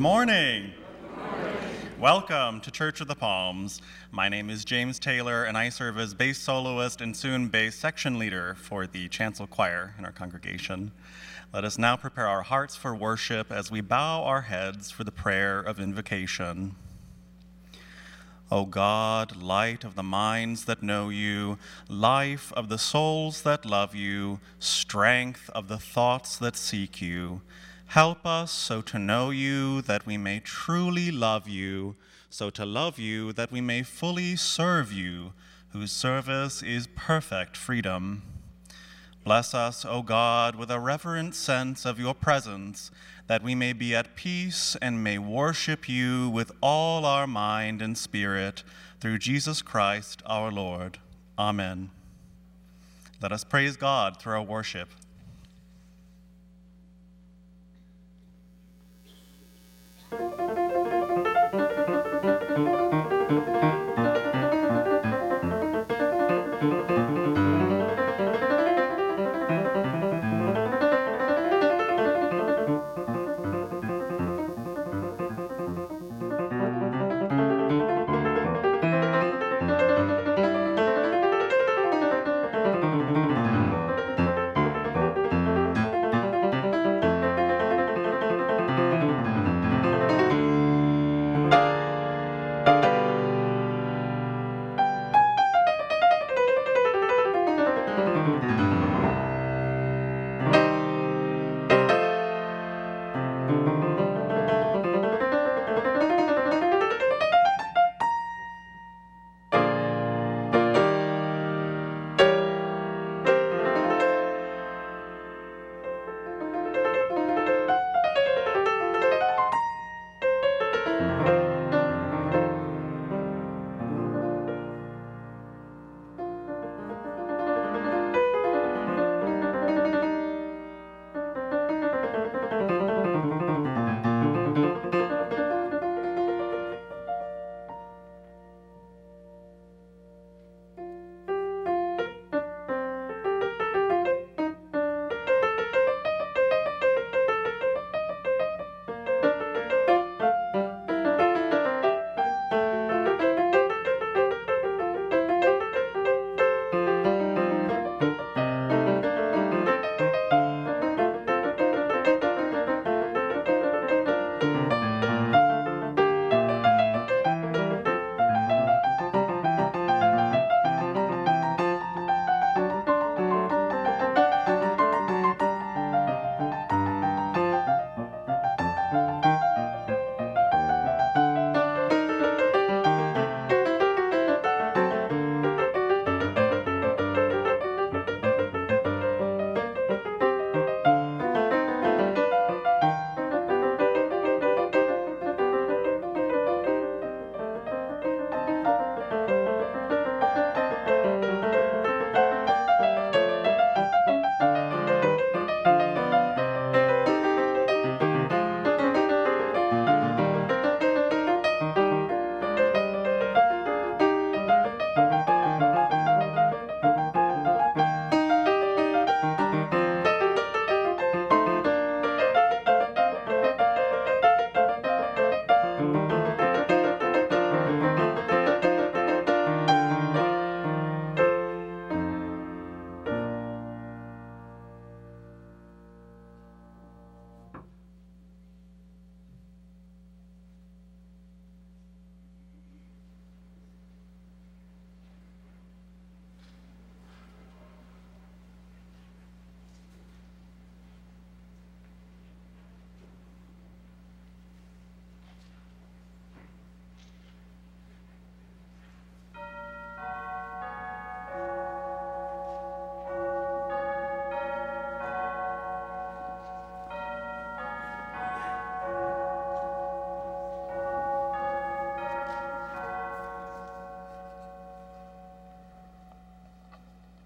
morning. Welcome to Church of the Palms. My name is James Taylor, and I serve as bass soloist and soon bass section leader for the chancel choir in our congregation. Let us now prepare our hearts for worship as we bow our heads for the prayer of invocation. O God, light of the minds that know you, life of the souls that love you, strength of the thoughts that seek you, help us so to know you that we may truly love you, so to love you that we may fully serve you, whose service is perfect freedom. Bless us, O God, with a reverent sense of your presence that we may be at peace and may worship you with all our mind and spirit through Jesus Christ our Lord. Amen. Let us praise God through our worship. thank you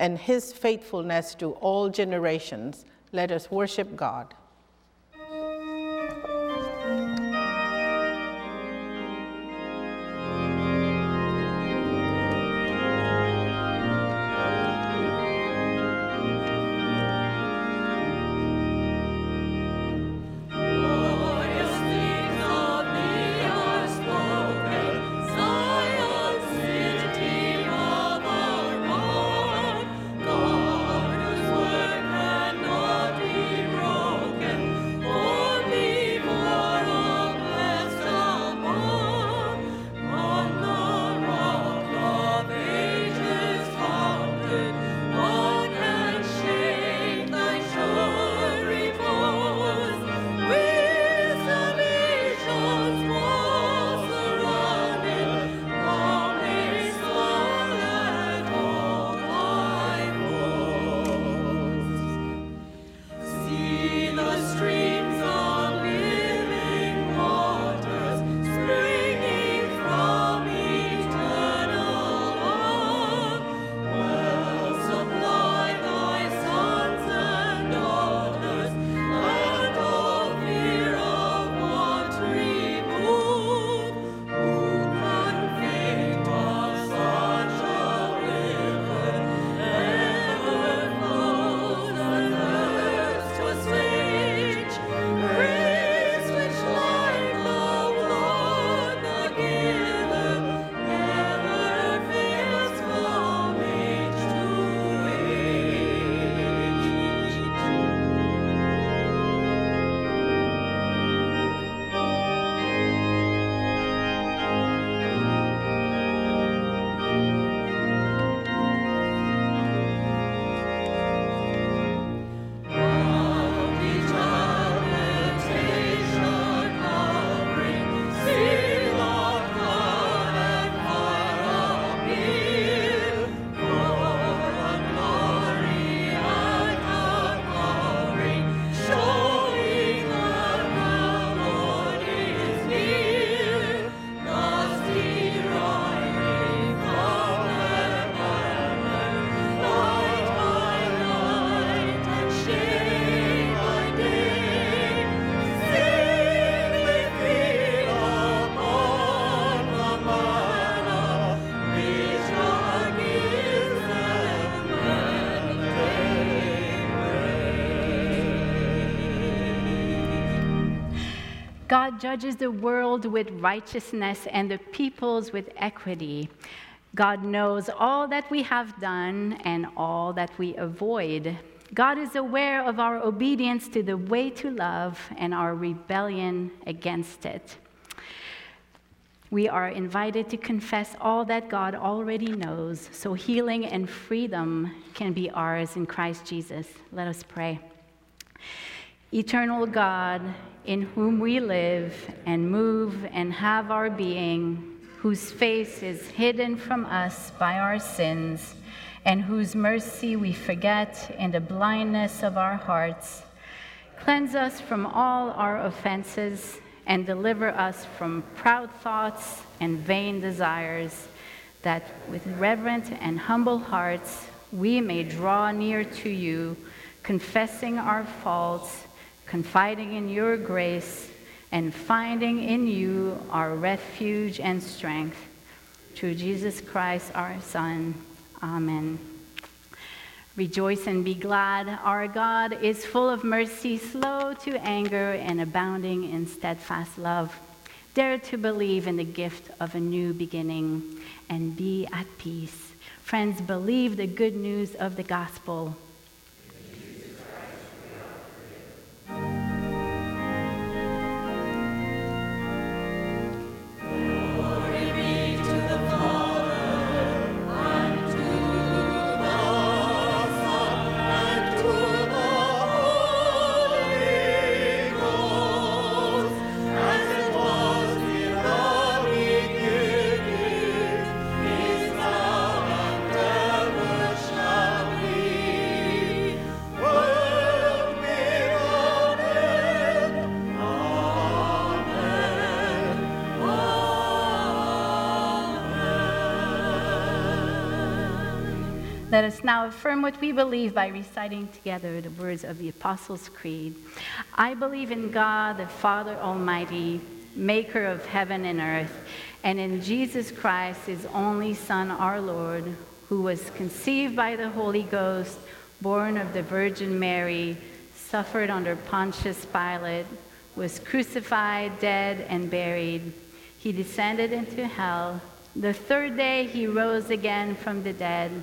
and his faithfulness to all generations. Let us worship God. God judges the world with righteousness and the peoples with equity. God knows all that we have done and all that we avoid. God is aware of our obedience to the way to love and our rebellion against it. We are invited to confess all that God already knows so healing and freedom can be ours in Christ Jesus. Let us pray. Eternal God, in whom we live and move and have our being, whose face is hidden from us by our sins, and whose mercy we forget in the blindness of our hearts. Cleanse us from all our offenses and deliver us from proud thoughts and vain desires, that with reverent and humble hearts we may draw near to you, confessing our faults confiding in your grace, and finding in you our refuge and strength. Through Jesus Christ, our Son. Amen. Rejoice and be glad. Our God is full of mercy, slow to anger, and abounding in steadfast love. Dare to believe in the gift of a new beginning and be at peace. Friends, believe the good news of the gospel. Now affirm what we believe by reciting together the words of the Apostles' Creed. I believe in God, the Father Almighty, maker of heaven and earth, and in Jesus Christ, his only Son, our Lord, who was conceived by the Holy Ghost, born of the Virgin Mary, suffered under Pontius Pilate, was crucified, dead, and buried. He descended into hell. The third day he rose again from the dead.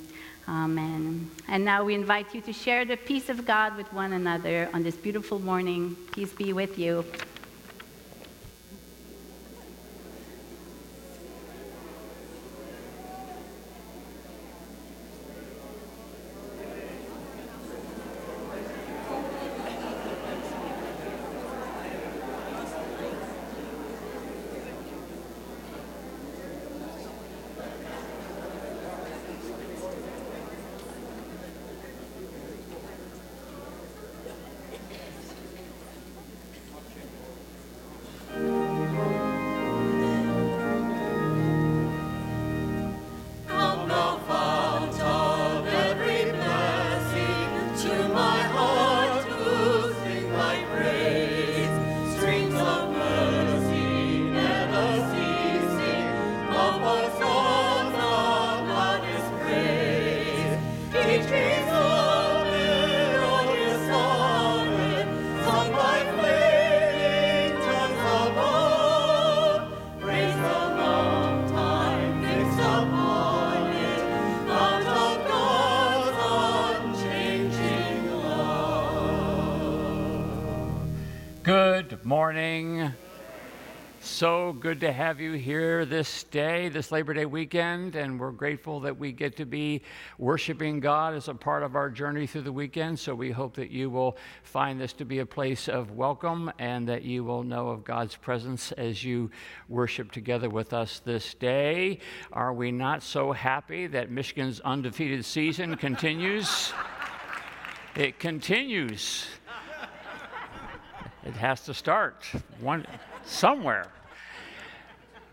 Amen. And now we invite you to share the peace of God with one another on this beautiful morning. Peace be with you. Morning. So good to have you here this day, this Labor Day weekend, and we're grateful that we get to be worshiping God as a part of our journey through the weekend. So we hope that you will find this to be a place of welcome and that you will know of God's presence as you worship together with us this day. Are we not so happy that Michigan's undefeated season continues? It continues. It has to start one somewhere.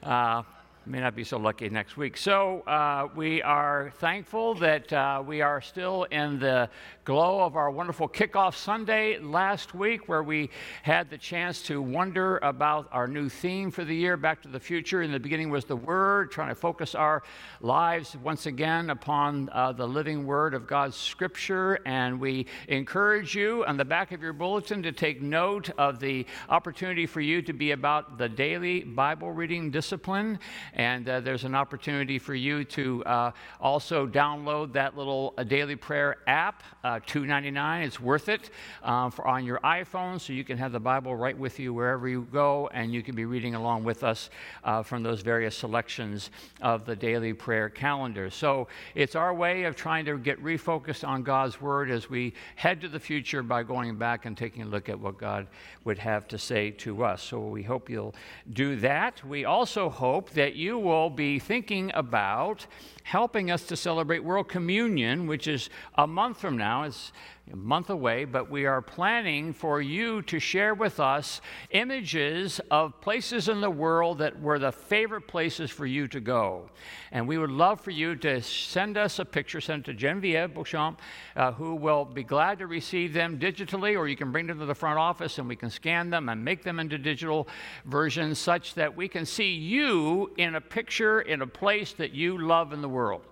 Uh, may not be so lucky next week. So uh, we are thankful that uh, we are still in the glow of our wonderful kickoff Sunday last week, where we had the chance to wonder about our new theme for the year, Back to the Future. In the beginning was the Word, trying to focus our lives once again upon uh, the living Word of God's Scripture. And we encourage you on the back of your bulletin to take note of the opportunity for you to be about the daily Bible reading discipline and uh, there's an opportunity for you to uh, also download that little uh, daily prayer app, uh, $2.99. It's worth it uh, for on your iPhone, so you can have the Bible right with you wherever you go, and you can be reading along with us uh, from those various selections of the daily prayer calendar. So it's our way of trying to get refocused on God's Word as we head to the future by going back and taking a look at what God would have to say to us. So we hope you'll do that. We also hope that you you will be thinking about helping us to celebrate World Communion, which is a month from now. It's a month away, but we are planning for you to share with us images of places in the world that were the favorite places for you to go. And we would love for you to send us a picture, send it to Genevieve Beauchamp, uh, who will be glad to receive them digitally, or you can bring them to the front office and we can scan them and make them into digital versions such that we can see you in a picture in a place that you love in the world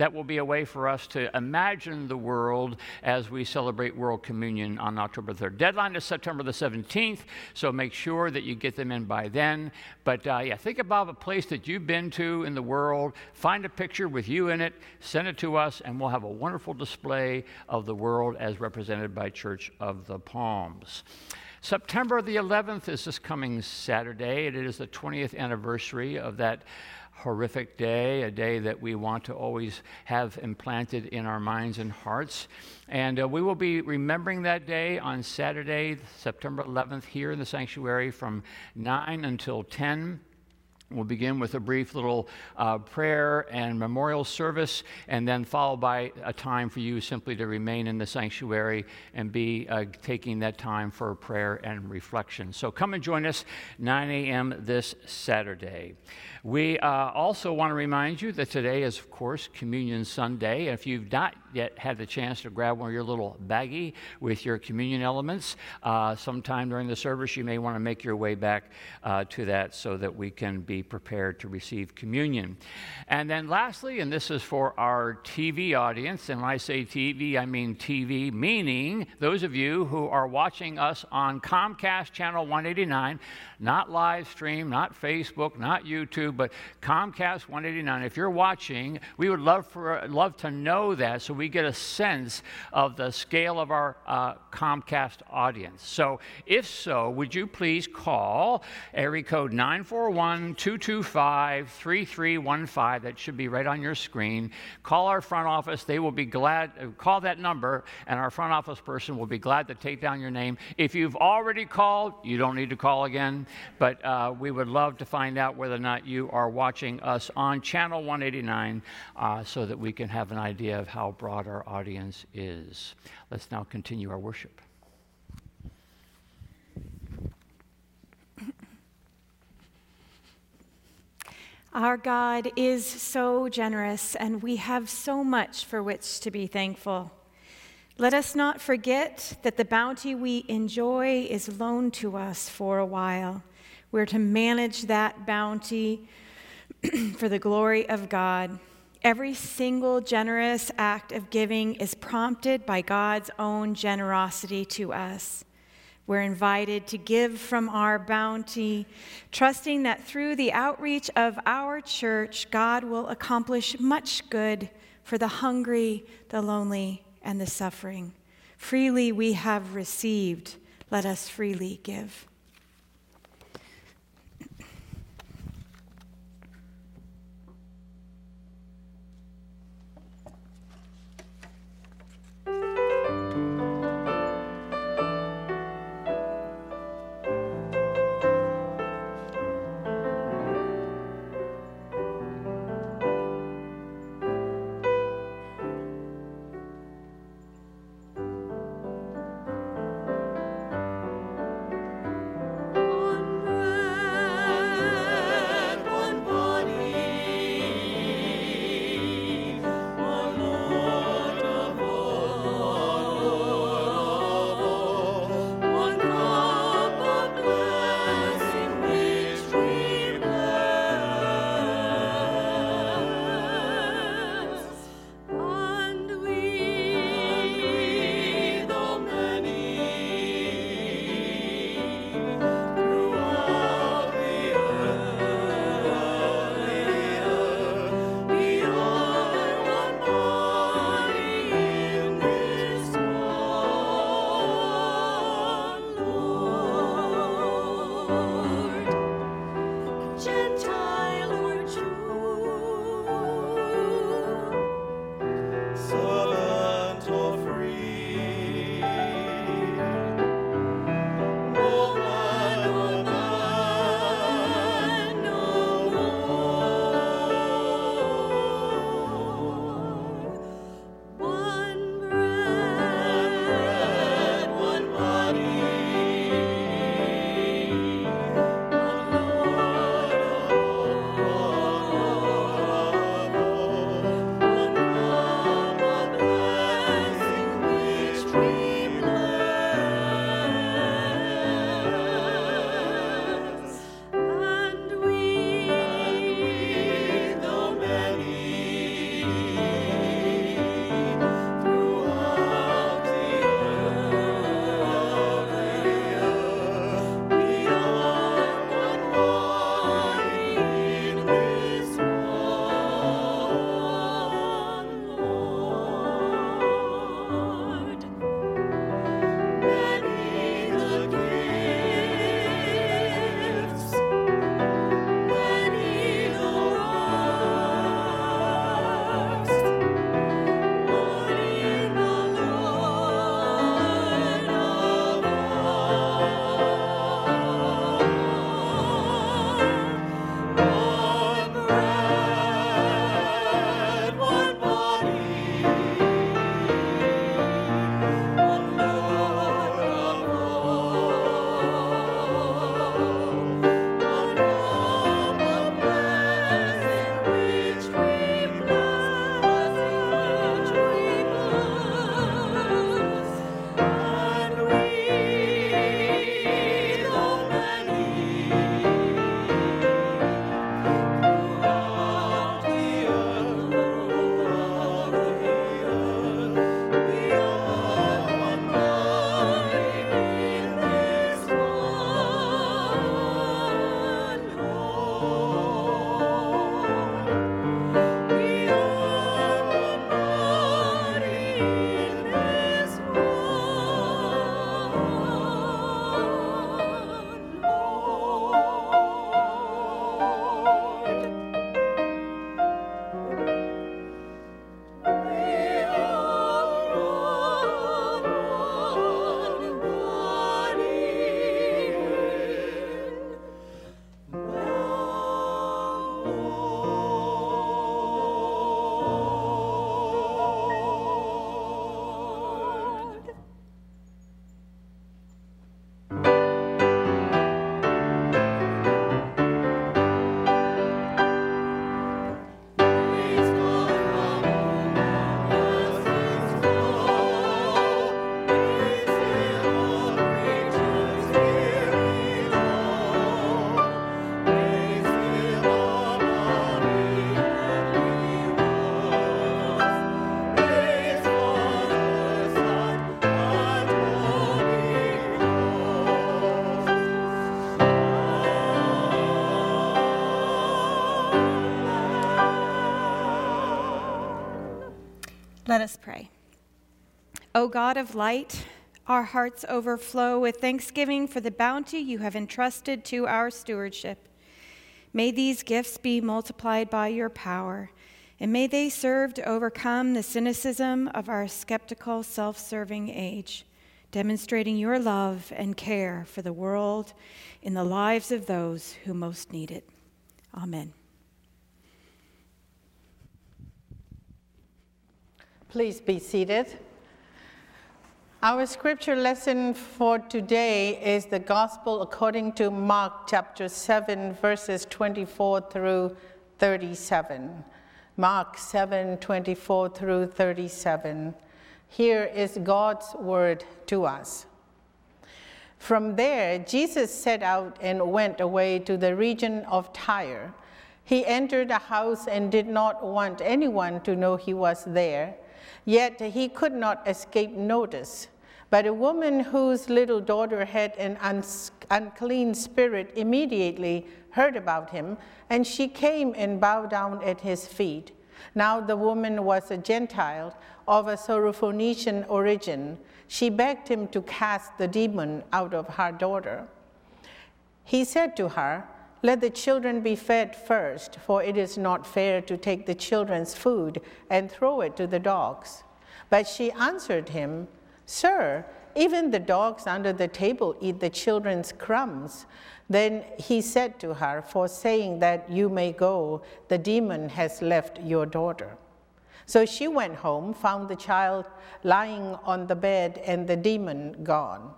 that will be a way for us to imagine the world as we celebrate World Communion on October 3rd. Deadline is September the 17th, so make sure that you get them in by then. But uh, yeah, think about a place that you've been to in the world, find a picture with you in it, send it to us, and we'll have a wonderful display of the world as represented by Church of the Palms. September the 11th is this coming Saturday. It is the 20th anniversary of that horrific day, a day that we want to always have implanted in our minds and hearts. And uh, we will be remembering that day on Saturday, September 11th, here in the sanctuary from 9 until 10. We'll begin with a brief little uh, prayer and memorial service, and then followed by a time for you simply to remain in the sanctuary and be uh, taking that time for prayer and reflection. So come and join us 9 a.m. this Saturday. We uh, also want to remind you that today is, of course, Communion Sunday. If you've not yet had the chance to grab one of your little baggie with your communion elements, uh, sometime during the service, you may want to make your way back uh, to that so that we can be prepared to receive communion. And then, lastly, and this is for our TV audience, and when I say TV, I mean TV, meaning those of you who are watching us on Comcast Channel 189, not live stream, not Facebook, not YouTube, but Comcast 189. If you're watching, we would love, for, love to know that so we get a sense of the scale of our uh, Comcast audience. So, if so, would you please call area code 941 225 3315? That should be right on your screen. Call our front office. They will be glad, uh, call that number, and our front office person will be glad to take down your name. If you've already called, you don't need to call again but uh, we would love to find out whether or not you are watching us on channel 189 uh, so that we can have an idea of how broad our audience is. Let's now continue our worship. Our God is so generous, and we have so much for which to be thankful. Let us not forget that the bounty we enjoy is loaned to us for a while. We're to manage that bounty for the glory of God. Every single generous act of giving is prompted by God's own generosity to us. We're invited to give from our bounty, trusting that through the outreach of our church, God will accomplish much good for the hungry, the lonely, and the suffering. Freely we have received, let us freely give. Let us pray. O God of light, our hearts overflow with thanksgiving for the bounty you have entrusted to our stewardship. May these gifts be multiplied by your power, and may they serve to overcome the cynicism of our skeptical, self serving age, demonstrating your love and care for the world in the lives of those who most need it. Amen. Please be seated. Our scripture lesson for today is the Gospel according to Mark chapter 7, verses 24 through 37. Mark 7, 24 through 37. Here is God's word to us. From there, Jesus set out and went away to the region of Tyre. He entered a house and did not want anyone to know he was there Yet he could not escape notice. But a woman whose little daughter had an unclean spirit immediately heard about him, and she came and bowed down at his feet. Now the woman was a Gentile of a Syrophoenician origin. She begged him to cast the demon out of her daughter. He said to her, let the children be fed first, for it is not fair to take the children's food and throw it to the dogs. But she answered him, Sir, even the dogs under the table eat the children's crumbs. Then he said to her, For saying that you may go, the demon has left your daughter. So she went home, found the child lying on the bed, and the demon gone.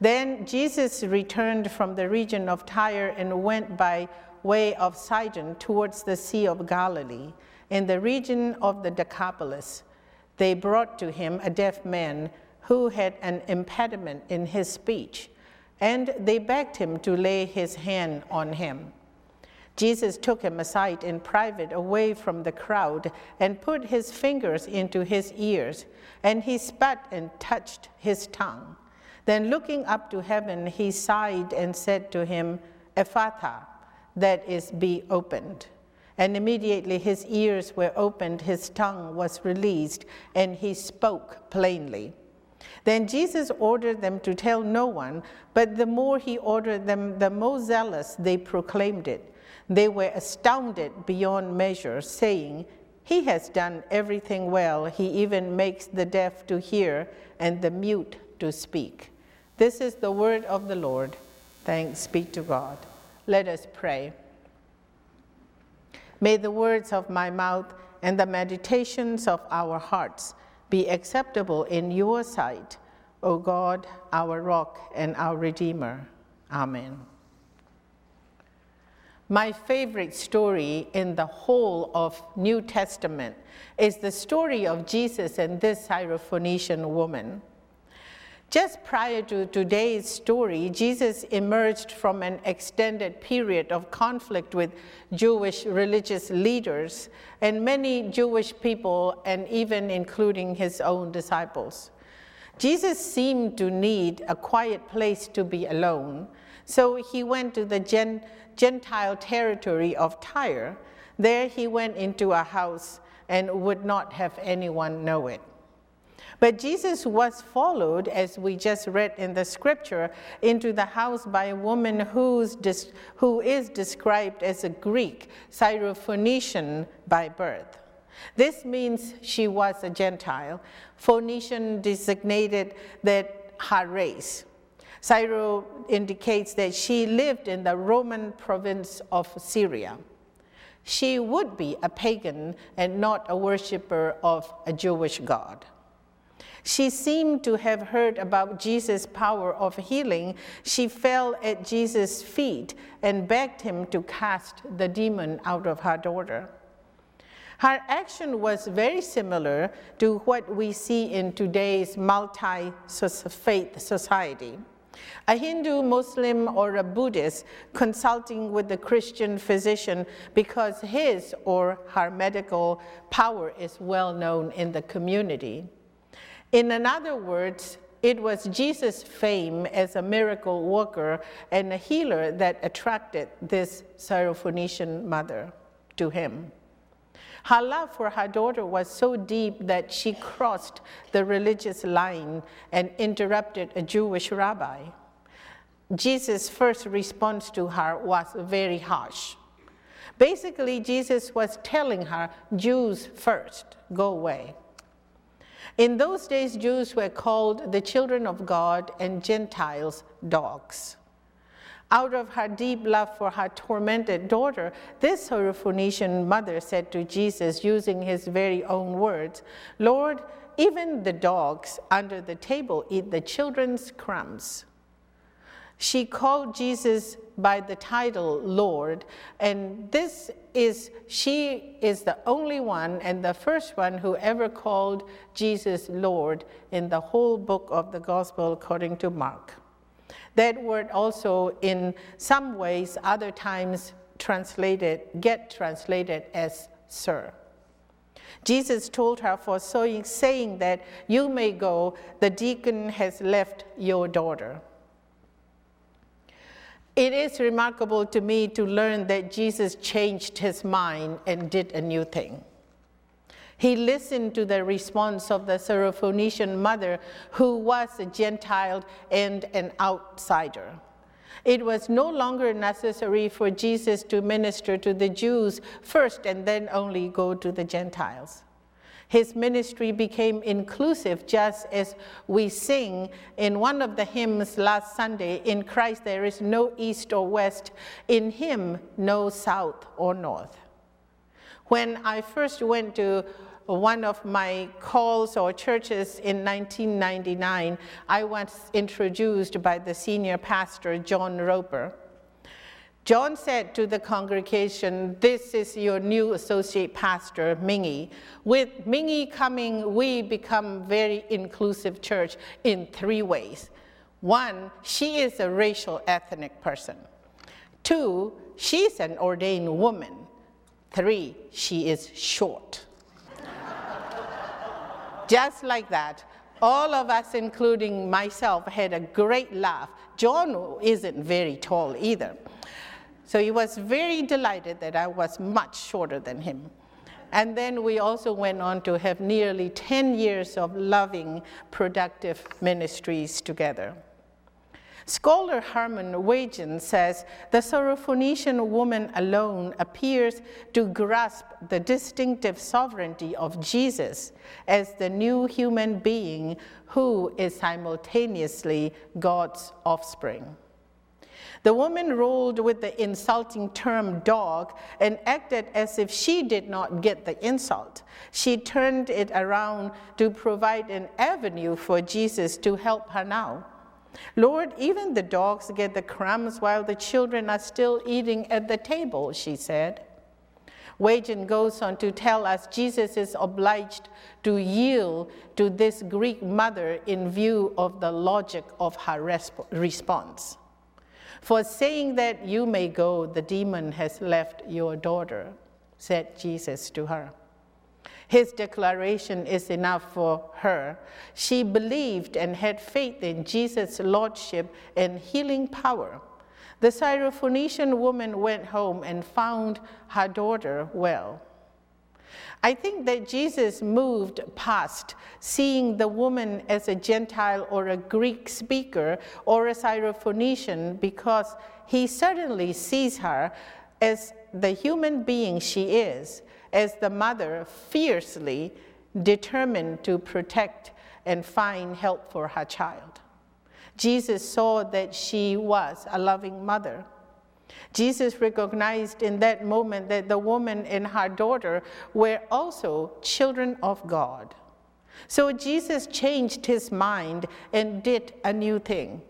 Then Jesus returned from the region of Tyre and went by way of Sidon towards the Sea of Galilee. In the region of the Decapolis, they brought to him a deaf man who had an impediment in his speech, and they begged him to lay his hand on him. Jesus took him aside in private, away from the crowd, and put his fingers into his ears, and he spat and touched his tongue. Then looking up to heaven, he sighed and said to him, Ephphatha, that is, be opened. And immediately his ears were opened, his tongue was released, and he spoke plainly. Then Jesus ordered them to tell no one, but the more he ordered them, the more zealous they proclaimed it. They were astounded beyond measure, saying, He has done everything well. He even makes the deaf to hear and the mute to speak. This is the word of the Lord. Thanks be to God. Let us pray. May the words of my mouth and the meditations of our hearts be acceptable in your sight, O God, our rock and our redeemer. Amen. My favorite story in the whole of New Testament is the story of Jesus and this Syrophoenician woman. Just prior to today's story, Jesus emerged from an extended period of conflict with Jewish religious leaders and many Jewish people, and even including his own disciples. Jesus seemed to need a quiet place to be alone, so he went to the Gentile territory of Tyre. There he went into a house and would not have anyone know it. But Jesus was followed, as we just read in the scripture, into the house by a woman who's who is described as a Greek, Syrophoenician by birth. This means she was a Gentile. Phoenician designated that her race. Syro indicates that she lived in the Roman province of Syria. She would be a pagan and not a worshiper of a Jewish God. She seemed to have heard about Jesus' power of healing. She fell at Jesus' feet and begged him to cast the demon out of her daughter. Her action was very similar to what we see in today's multi faith society. A Hindu, Muslim, or a Buddhist consulting with a Christian physician because his or her medical power is well known in the community. In other words, it was Jesus' fame as a miracle worker and a healer that attracted this Syrophoenician mother to him. Her love for her daughter was so deep that she crossed the religious line and interrupted a Jewish rabbi. Jesus' first response to her was very harsh. Basically, Jesus was telling her, Jews first, go away. In those days, Jews were called the children of God and Gentiles dogs. Out of her deep love for her tormented daughter, this Syrophoenician mother said to Jesus, using his very own words, Lord, even the dogs under the table eat the children's crumbs. She called Jesus by the title Lord, and this is, she is the only one and the first one who ever called Jesus Lord in the whole book of the Gospel according to Mark. That word also, in some ways, other times translated, get translated as sir. Jesus told her, for saying that you may go, the deacon has left your daughter. It is remarkable to me to learn that Jesus changed his mind and did a new thing. He listened to the response of the Syrophoenician mother, who was a Gentile and an outsider. It was no longer necessary for Jesus to minister to the Jews first and then only go to the Gentiles. His ministry became inclusive, just as we sing in one of the hymns last Sunday In Christ there is no east or west, in Him no south or north. When I first went to one of my calls or churches in 1999, I was introduced by the senior pastor, John Roper. John said to the congregation, This is your new associate pastor, Mingy. With Mingy coming, we become very inclusive church in three ways. One, she is a racial ethnic person. Two, she's an ordained woman. Three, she is short. Just like that, all of us, including myself, had a great laugh. John isn't very tall either. So he was very delighted that I was much shorter than him. And then we also went on to have nearly 10 years of loving, productive ministries together. Scholar Herman Waetjen says the Syrophoenician woman alone appears to grasp the distinctive sovereignty of Jesus as the new human being who is simultaneously God's offspring. The woman rolled with the insulting term dog and acted as if she did not get the insult. She turned it around to provide an avenue for Jesus to help her now. Lord, even the dogs get the crumbs while the children are still eating at the table, she said. Waetjen goes on to tell us Jesus is obliged to yield to this Greek mother in view of the logic of her resp- response. For saying that you may go, the demon has left your daughter, said Jesus to her. His declaration is enough for her. She believed and had faith in Jesus' lordship and healing power. The Syrophoenician woman went home and found her daughter well. I think that Jesus moved past seeing the woman as a Gentile or a Greek speaker or a Syrophoenician because he certainly sees her as the human being she is, as the mother fiercely determined to protect and find help for her child. Jesus saw that she was a loving mother Jesus recognized in that moment that the woman and her daughter were also children of God. So Jesus changed his mind and did a new thing.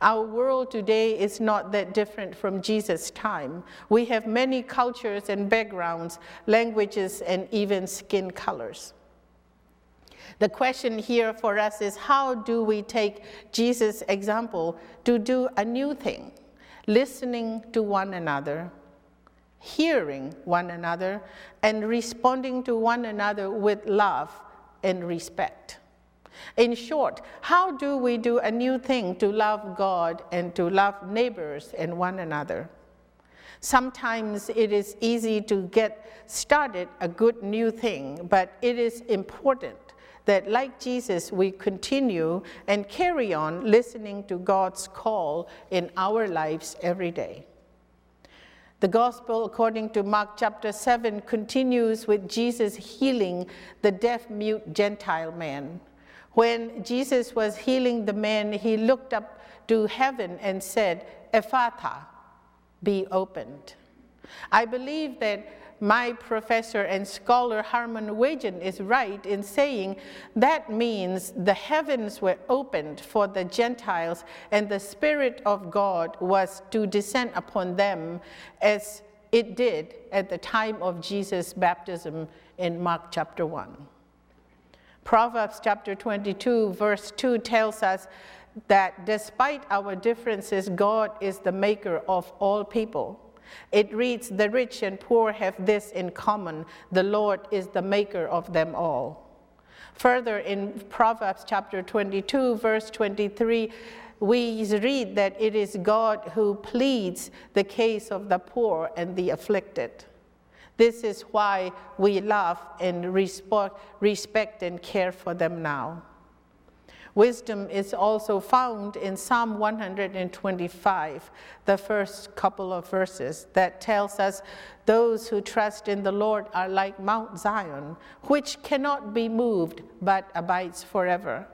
Our world today is not that different from Jesus' time. We have many cultures and backgrounds, languages, and even skin colors. The question here for us is how do we take Jesus' example to do a new thing? Listening to one another, hearing one another, and responding to one another with love and respect. In short, how do we do a new thing to love God and to love neighbors and one another? Sometimes it is easy to get started a good new thing, but it is important that, like Jesus, we continue and carry on listening to God's call in our lives every day. The gospel, according to Mark chapter 7, continues with Jesus healing the deaf mute Gentile man. When Jesus was healing the man, he looked up to heaven and said, Ephphatha, be opened. I believe that my professor and scholar Herman Waetjen is right in saying that means the heavens were opened for the Gentiles and the Spirit of God was to descend upon them as it did at the time of Jesus' baptism in Mark chapter 1. Proverbs chapter 22, verse 2 tells us that despite our differences, God is the maker of all people. It reads, The rich and poor have this in common the Lord is the maker of them all. Further, in Proverbs chapter 22, verse 23, we read that it is God who pleads the case of the poor and the afflicted. This is why we love and respect and care for them now. Wisdom is also found in Psalm 125, the first couple of verses, that tells us those who trust in the Lord are like Mount Zion, which cannot be moved but abides forever.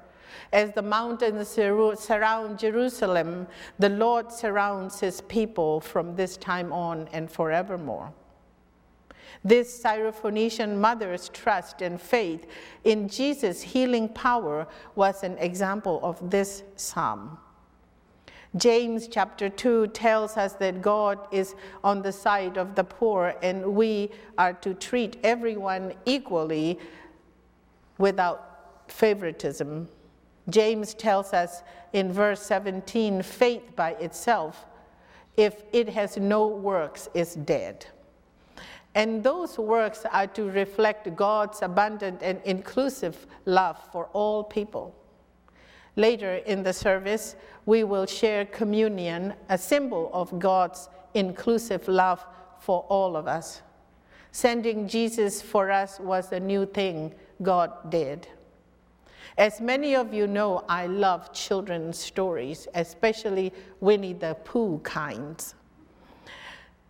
As the mountains surround Jerusalem, the Lord surrounds his people from this time on and forevermore. This Syrophoenician mother's trust and faith in Jesus' healing power was an example of this psalm. James chapter 2 tells us that God is on the side of the poor and we are to treat everyone equally without favoritism. James tells us in verse 17 faith by itself, if it has no works, is dead. And those works are to reflect God's abundant and inclusive love for all people. Later in the service, we will share communion, a symbol of God's inclusive love for all of us. Sending Jesus for us was a new thing God did. As many of you know, I love children's stories, especially Winnie the Pooh kinds.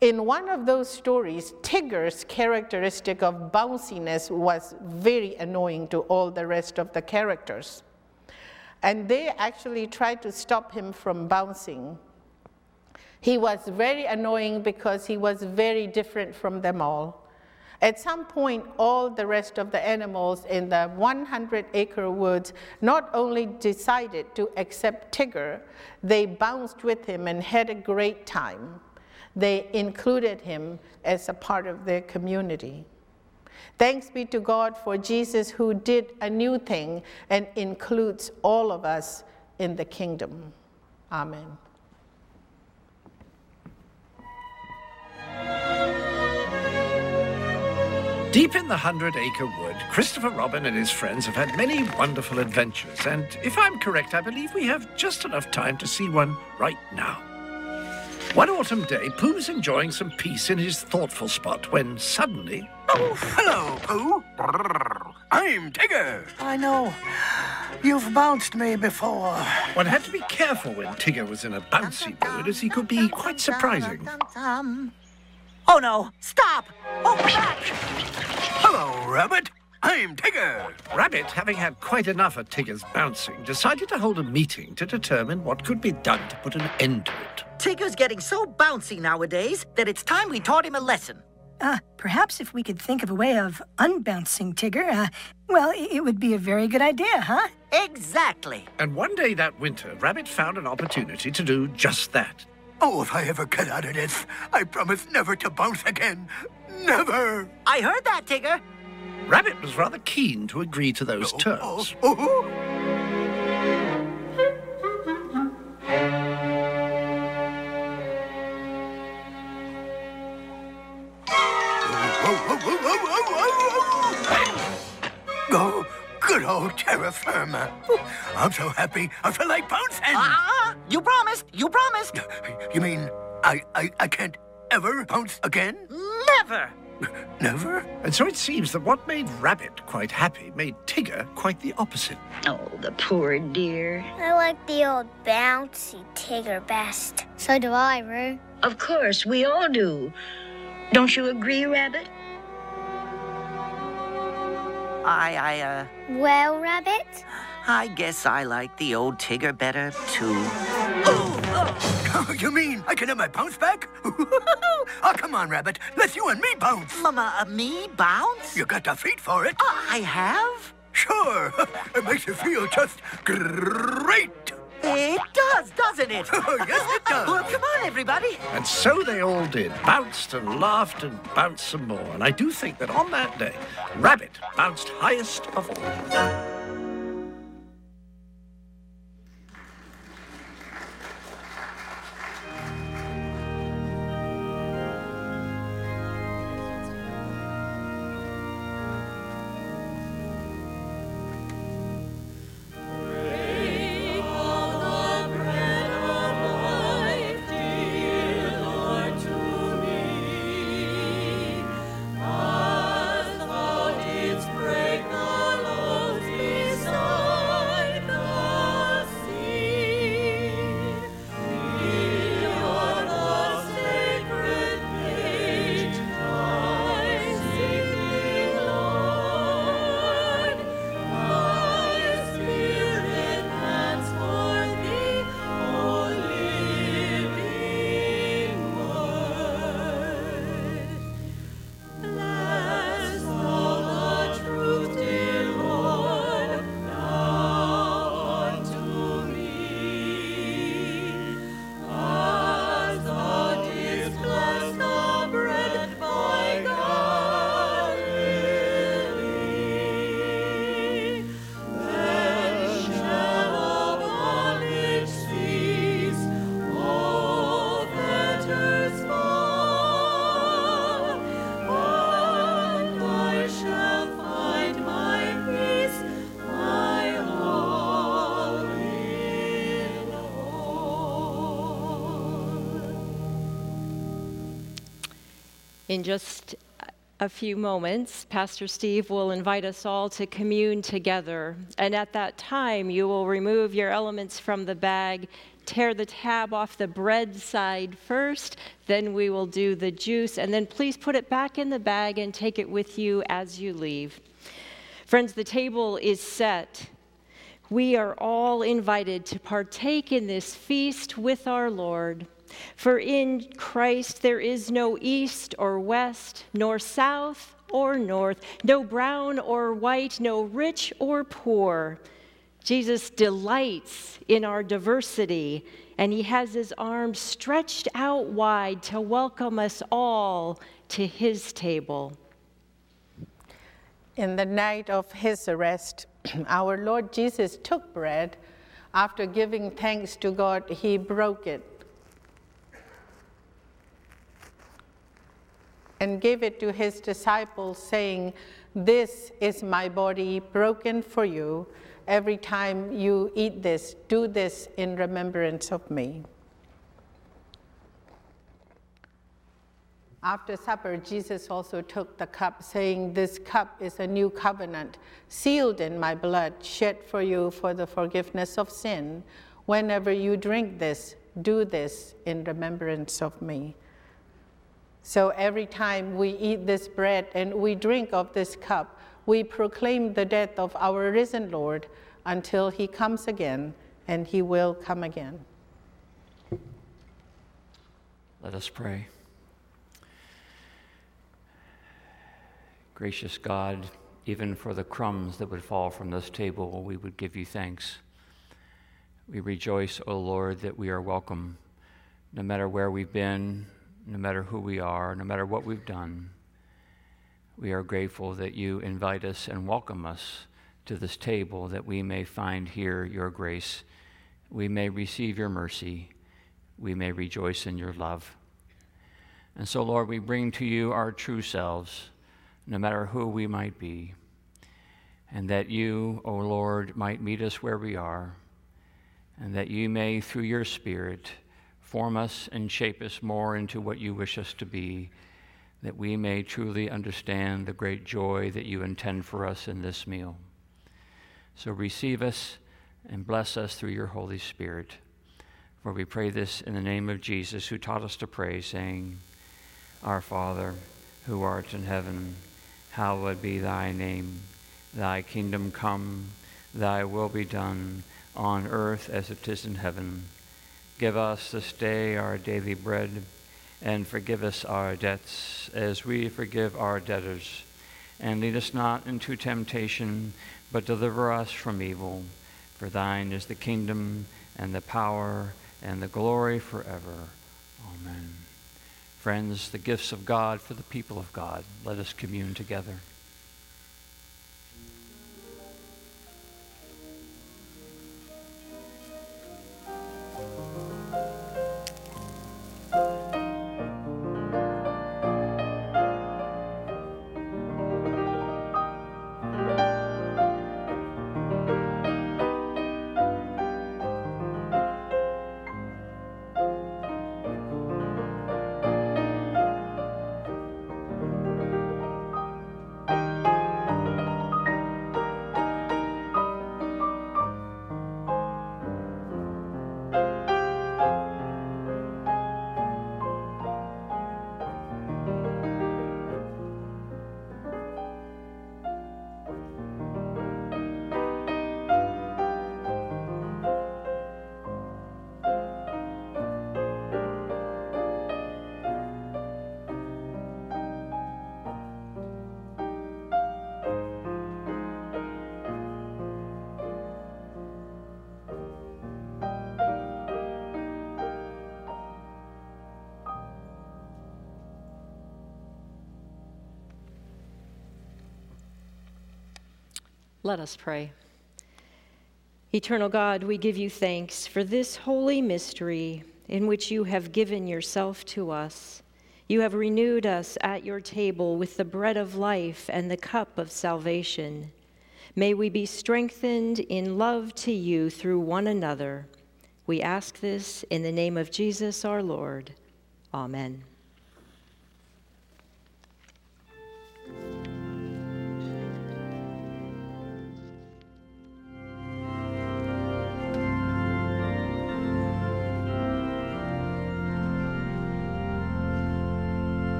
In one of those stories, Tigger's characteristic of bounciness was very annoying to all the rest of the characters. And they actually tried to stop him from bouncing. He was very annoying because he was very different from them all. At some point, all the rest of the animals in the 100 acre woods not only decided to accept Tigger, they bounced with him and had a great time they included him as a part of their community. Thanks be to God for Jesus who did a new thing and includes all of us in the kingdom. Amen. Deep in the Hundred Acre Wood, Christopher Robin and his friends have had many wonderful adventures, and if I'm correct, I believe we have just enough time to see one right now. One autumn day, Pooh's enjoying some peace in his thoughtful spot when suddenly. Oh, hello, Pooh. I'm Tigger. I know. You've bounced me before. One had to be careful when Tigger was in a bouncy mood, as he could be quite surprising. Oh no, stop! Oh, back! Hello, Rabbit. I'm Tigger. Rabbit, having had quite enough of Tigger's bouncing, decided to hold a meeting to determine what could be done to put an end to it. Tigger's getting so bouncy nowadays that it's time we taught him a lesson. Uh, perhaps if we could think of a way of unbouncing Tigger, uh, well, it would be a very good idea, huh? Exactly. And one day that winter, Rabbit found an opportunity to do just that. Oh, if I ever get out of this, I promise never to bounce again. Never! I heard that, Tigger. Rabbit was rather keen to agree to those terms. Oh, oh. Oh, good old terra firma. I'm so happy. I feel like bouncing. Ah, you promised. You promised. You mean I, I, I can't ever bounce again? Never! Never? And so it seems that what made Rabbit quite happy made Tigger quite the opposite. Oh, the poor dear. I like the old bouncy Tigger best. So do I, Roo. Of course, we all do. Don't you agree, Rabbit? I, I, uh, Well, Rabbit? I guess I like the old Tigger better, too. Oh, you mean I can have my bounce back? oh, come on, Rabbit. Let's you and me bounce. Mama, uh, me bounce? You got the feet for it. I have? Sure. It makes you feel just great. It does, doesn't it? Oh, yes, it does. Well, come on, everybody. And so they all did, bounced and laughed and bounced some more. And I do think that on that day, Rabbit bounced highest of all. In just a few moments, Pastor Steve will invite us all to commune together. And at that time, you will remove your elements from the bag, tear the tab off the bread side first, then we will do the juice, and then please put it back in the bag and take it with you as you leave. Friends, the table is set. We are all invited to partake in this feast with our Lord. For in Christ there is no east or west, nor south or north, no brown or white, no rich or poor. Jesus delights in our diversity, and he has his arms stretched out wide to welcome us all to his table. In the night of his arrest, our Lord Jesus took bread. After giving thanks to God, he broke it and gave it to his disciples, saying, This is my body broken for you. Every time you eat this, do this in remembrance of me. After supper, Jesus also took the cup, saying, This cup is a new covenant, sealed in my blood, shed for you for the forgiveness of sin. Whenever you drink this, do this in remembrance of me. So every time we eat this bread and we drink of this cup, we proclaim the death of our risen Lord until he comes again, and he will come again. Let us pray. Gracious God, even for the crumbs that would fall from this table, we would give you thanks. We rejoice, O Lord, that we are welcome, no matter where we've been, no matter who we are, no matter what we've done. We are grateful that you invite us and welcome us to this table that we may find here your grace, we may receive your mercy, we may rejoice in your love. And so, Lord, we bring to you our true selves no matter who we might be, and that you, O oh Lord, might meet us where we are, and that you may, through your Spirit, Form us and shape us more into what you wish us to be, that we may truly understand the great joy that you intend for us in this meal. So receive us and bless us through your Holy Spirit. For we pray this in the name of Jesus, who taught us to pray, saying, Our Father, who art in heaven, hallowed be thy name. Thy kingdom come, thy will be done, on earth as it is in heaven. Give us this day our daily bread, and forgive us our debts as we forgive our debtors. And lead us not into temptation, but deliver us from evil. For thine is the kingdom, and the power, and the glory forever. Amen. Friends, the gifts of God for the people of God, let us commune together. Let us pray. Eternal God, we give you thanks for this holy mystery in which you have given yourself to us. You have renewed us at your table with the bread of life and the cup of salvation. May we be strengthened in love to you through one another. We ask this in the name of Jesus our Lord. Amen.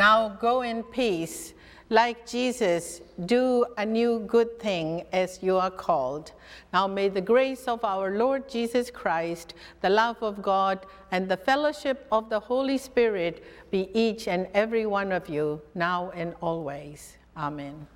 Now go in peace. Like Jesus, do a new good thing as you are called. Now may the grace of our Lord Jesus Christ, the love of God, and the fellowship of the Holy Spirit be each and every one of you, now and always. Amen.